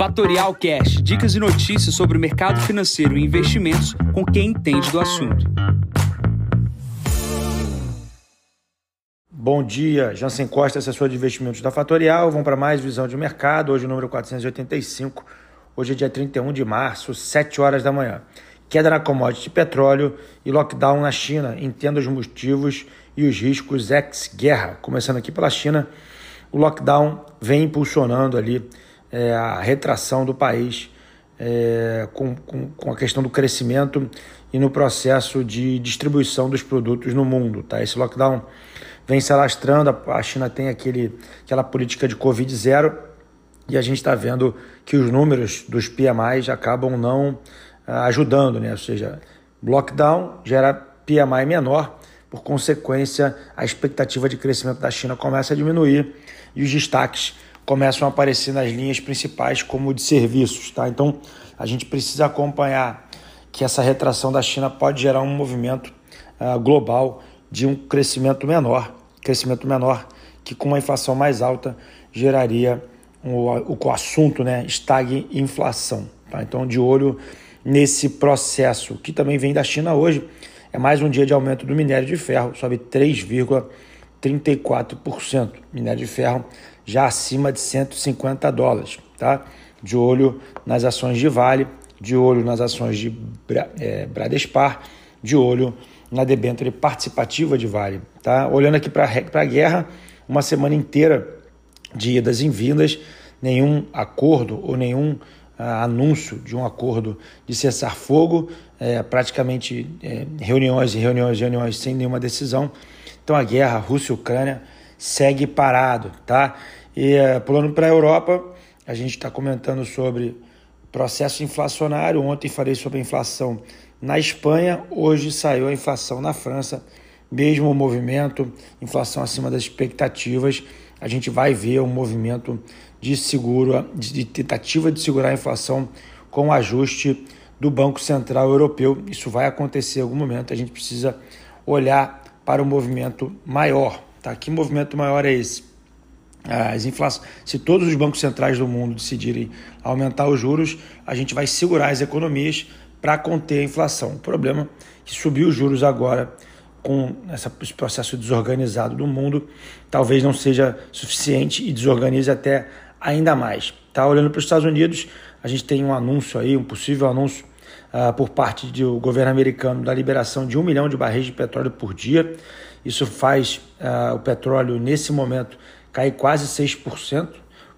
Fatorial Cash, dicas e notícias sobre o mercado financeiro e investimentos com quem entende do assunto. Bom dia, Jansen Costa, assessor de investimentos da Fatorial. Vamos para mais visão de mercado, hoje o número 485. Hoje é dia 31 de março, 7 horas da manhã. Queda na commodity de petróleo e lockdown na China. Entenda os motivos e os riscos ex-guerra. Começando aqui pela China, o lockdown vem impulsionando ali é, a retração do país é, com, com, com, a questão do crescimento e no processo de distribuição dos produtos no mundo. Tá? Esse lockdown vem se alastrando, a China tem aquele, aquela política de Covid zero e a gente está vendo que os números dos PMIs acabam não ah, ajudando, né? ou seja, lockdown gera PMI menor, por consequência, a expectativa de crescimento da China começa a diminuir e os destaques começam a aparecer nas linhas principais como de serviços, tá? Então, a gente precisa acompanhar que essa retração da China pode gerar um movimento uh, global de um crescimento menor, crescimento menor que com uma inflação mais alta geraria o, o assunto, né, estag inflação, tá? Então, de olho nesse processo que também vem da China hoje, é mais um dia de aumento do minério de ferro, sobe 3,34%. Minério de ferro já acima de 150 dólares, tá? De olho nas ações de Vale, de olho nas ações de é, Bradespar, de olho na debênture participativa de Vale, tá? Olhando aqui para a guerra, uma semana inteira de idas e vindas, nenhum acordo ou nenhum ah, anúncio de um acordo de cessar fogo, é, praticamente é, reuniões e reuniões e reuniões sem nenhuma decisão. Então a guerra Rússia-Ucrânia segue parado, tá? E uh, pulando para a Europa, a gente está comentando sobre processo inflacionário. Ontem falei sobre a inflação na Espanha, hoje saiu a inflação na França. Mesmo movimento, inflação acima das expectativas, a gente vai ver um movimento de seguro, de tentativa de segurar a inflação com o ajuste do Banco Central Europeu. Isso vai acontecer em algum momento. A gente precisa olhar para o um movimento maior. Tá? Que movimento maior é esse? As inflações, se todos os bancos centrais do mundo decidirem aumentar os juros, a gente vai segurar as economias para conter a inflação. O problema é que subir os juros agora com essa, esse processo desorganizado do mundo talvez não seja suficiente e desorganize até ainda mais. Tá olhando para os Estados Unidos, a gente tem um anúncio aí, um possível anúncio uh, por parte do governo americano da liberação de um milhão de barris de petróleo por dia. Isso faz uh, o petróleo nesse momento cai quase 6%,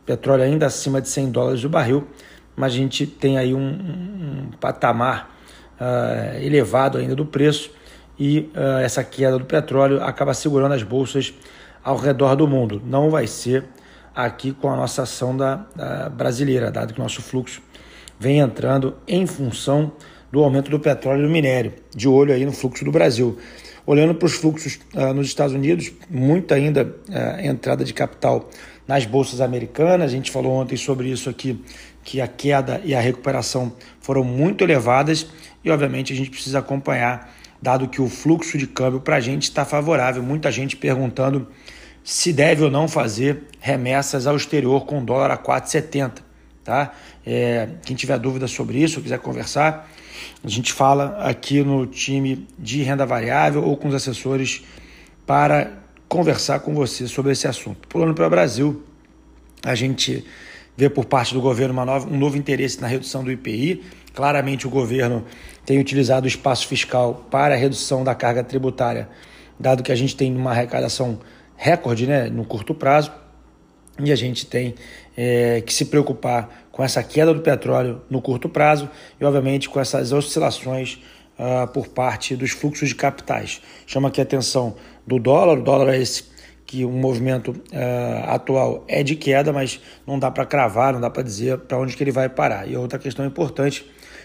petróleo ainda acima de 100 dólares o barril, mas a gente tem aí um, um patamar uh, elevado ainda do preço e essa queda do petróleo acaba segurando as bolsas ao redor do mundo. Não vai ser aqui com a nossa ação da, da brasileira, dado que o nosso fluxo vem entrando em função do aumento do petróleo e do minério, de olho aí no fluxo do Brasil. Olhando para os fluxos uh, nos Estados Unidos, muita ainda uh, entrada de capital nas bolsas americanas. A gente falou ontem sobre isso aqui, que a queda e a recuperação foram muito elevadas e, obviamente, a gente precisa acompanhar, dado que o fluxo de câmbio para a gente está favorável. Muita gente perguntando se deve ou não fazer remessas ao exterior com dólar a 4,70. Tá? É, quem tiver dúvida sobre isso, quiser conversar, a gente fala aqui no time de renda variável ou com os assessores para conversar com você sobre esse assunto. Pulando para o Brasil, a gente vê por parte do governo nova, um novo interesse na redução do IPI. Claramente, o governo tem utilizado o espaço fiscal para a redução da carga tributária, dado que a gente tem uma arrecadação recorde né, no curto prazo. E a gente tem é, que se preocupar com essa queda do petróleo no curto prazo e, obviamente, com essas oscilações uh, por parte dos fluxos de capitais. Chama aqui a atenção do dólar, o dólar é esse que o movimento uh, atual é de queda, mas não dá para cravar, não dá para dizer para onde que ele vai parar. E outra questão importante,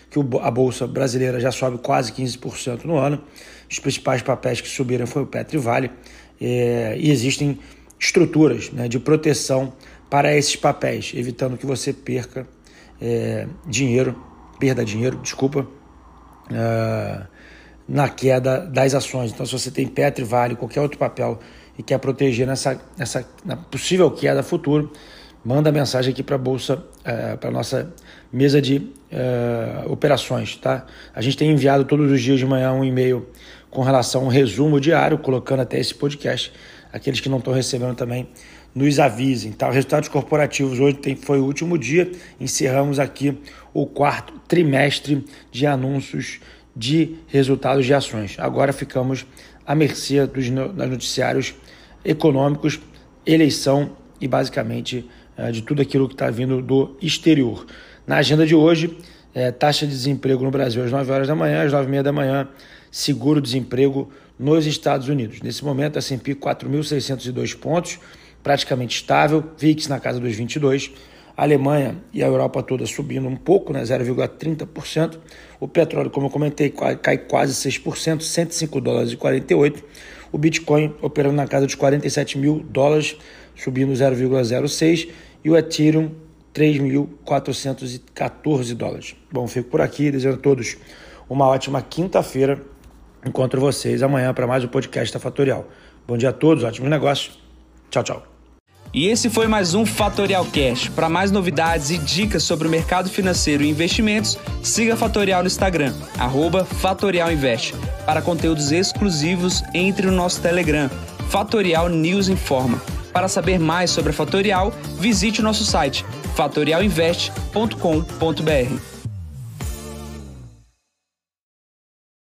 que a Bolsa Brasileira já sobe quase 15% no ano, os principais papéis que subiram foi o Petro e Vale, é, e existem estruturas né, de proteção para esses papéis, evitando que você perca é, dinheiro, perda dinheiro, desculpa, é, na queda das ações. Então, se você tem Petro, Vale, qualquer outro papel e quer proteger nessa, nessa na possível queda futuro, manda mensagem aqui para a Bolsa, é, para a nossa mesa de é, operações. Tá? A gente tem enviado todos os dias de manhã um e-mail com relação a um resumo diário, colocando até esse podcast. Aqueles que não estão recebendo também nos avisem. Tá? Resultados corporativos hoje tem, foi o último dia, encerramos aqui o quarto trimestre de anúncios de resultados de ações. Agora ficamos à mercê dos noticiários econômicos, eleição e basicamente é, de tudo aquilo que está vindo do exterior. Na agenda de hoje, é, taxa de desemprego no Brasil às 9 horas da manhã, às 9 e meia da manhã, seguro-desemprego nos Estados Unidos. Nesse momento, S&P 4.602 pontos, praticamente estável, VIX na casa dos 22, a Alemanha e a Europa toda subindo um pouco, né, 0,30%. O petróleo, como eu comentei, cai quase 6%, 105 dólares e 48. O Bitcoin operando na casa dos 47 mil dólares, subindo 0,06. E o Ethereum, 3.414 dólares. Bom, fico por aqui, desejando a todos uma ótima quinta-feira. Encontro vocês amanhã para mais um podcast da Fatorial. Bom dia a todos, ótimos negócios. Tchau, tchau. E esse foi mais um Fatorial Cash. Para mais novidades e dicas sobre o mercado financeiro e investimentos, siga a Fatorial no Instagram, @fatorialinvest. Para conteúdos exclusivos, entre no nosso Telegram, Fatorial News Informa. Para saber mais sobre a Fatorial, visite o nosso site fatorialinvest.com.br.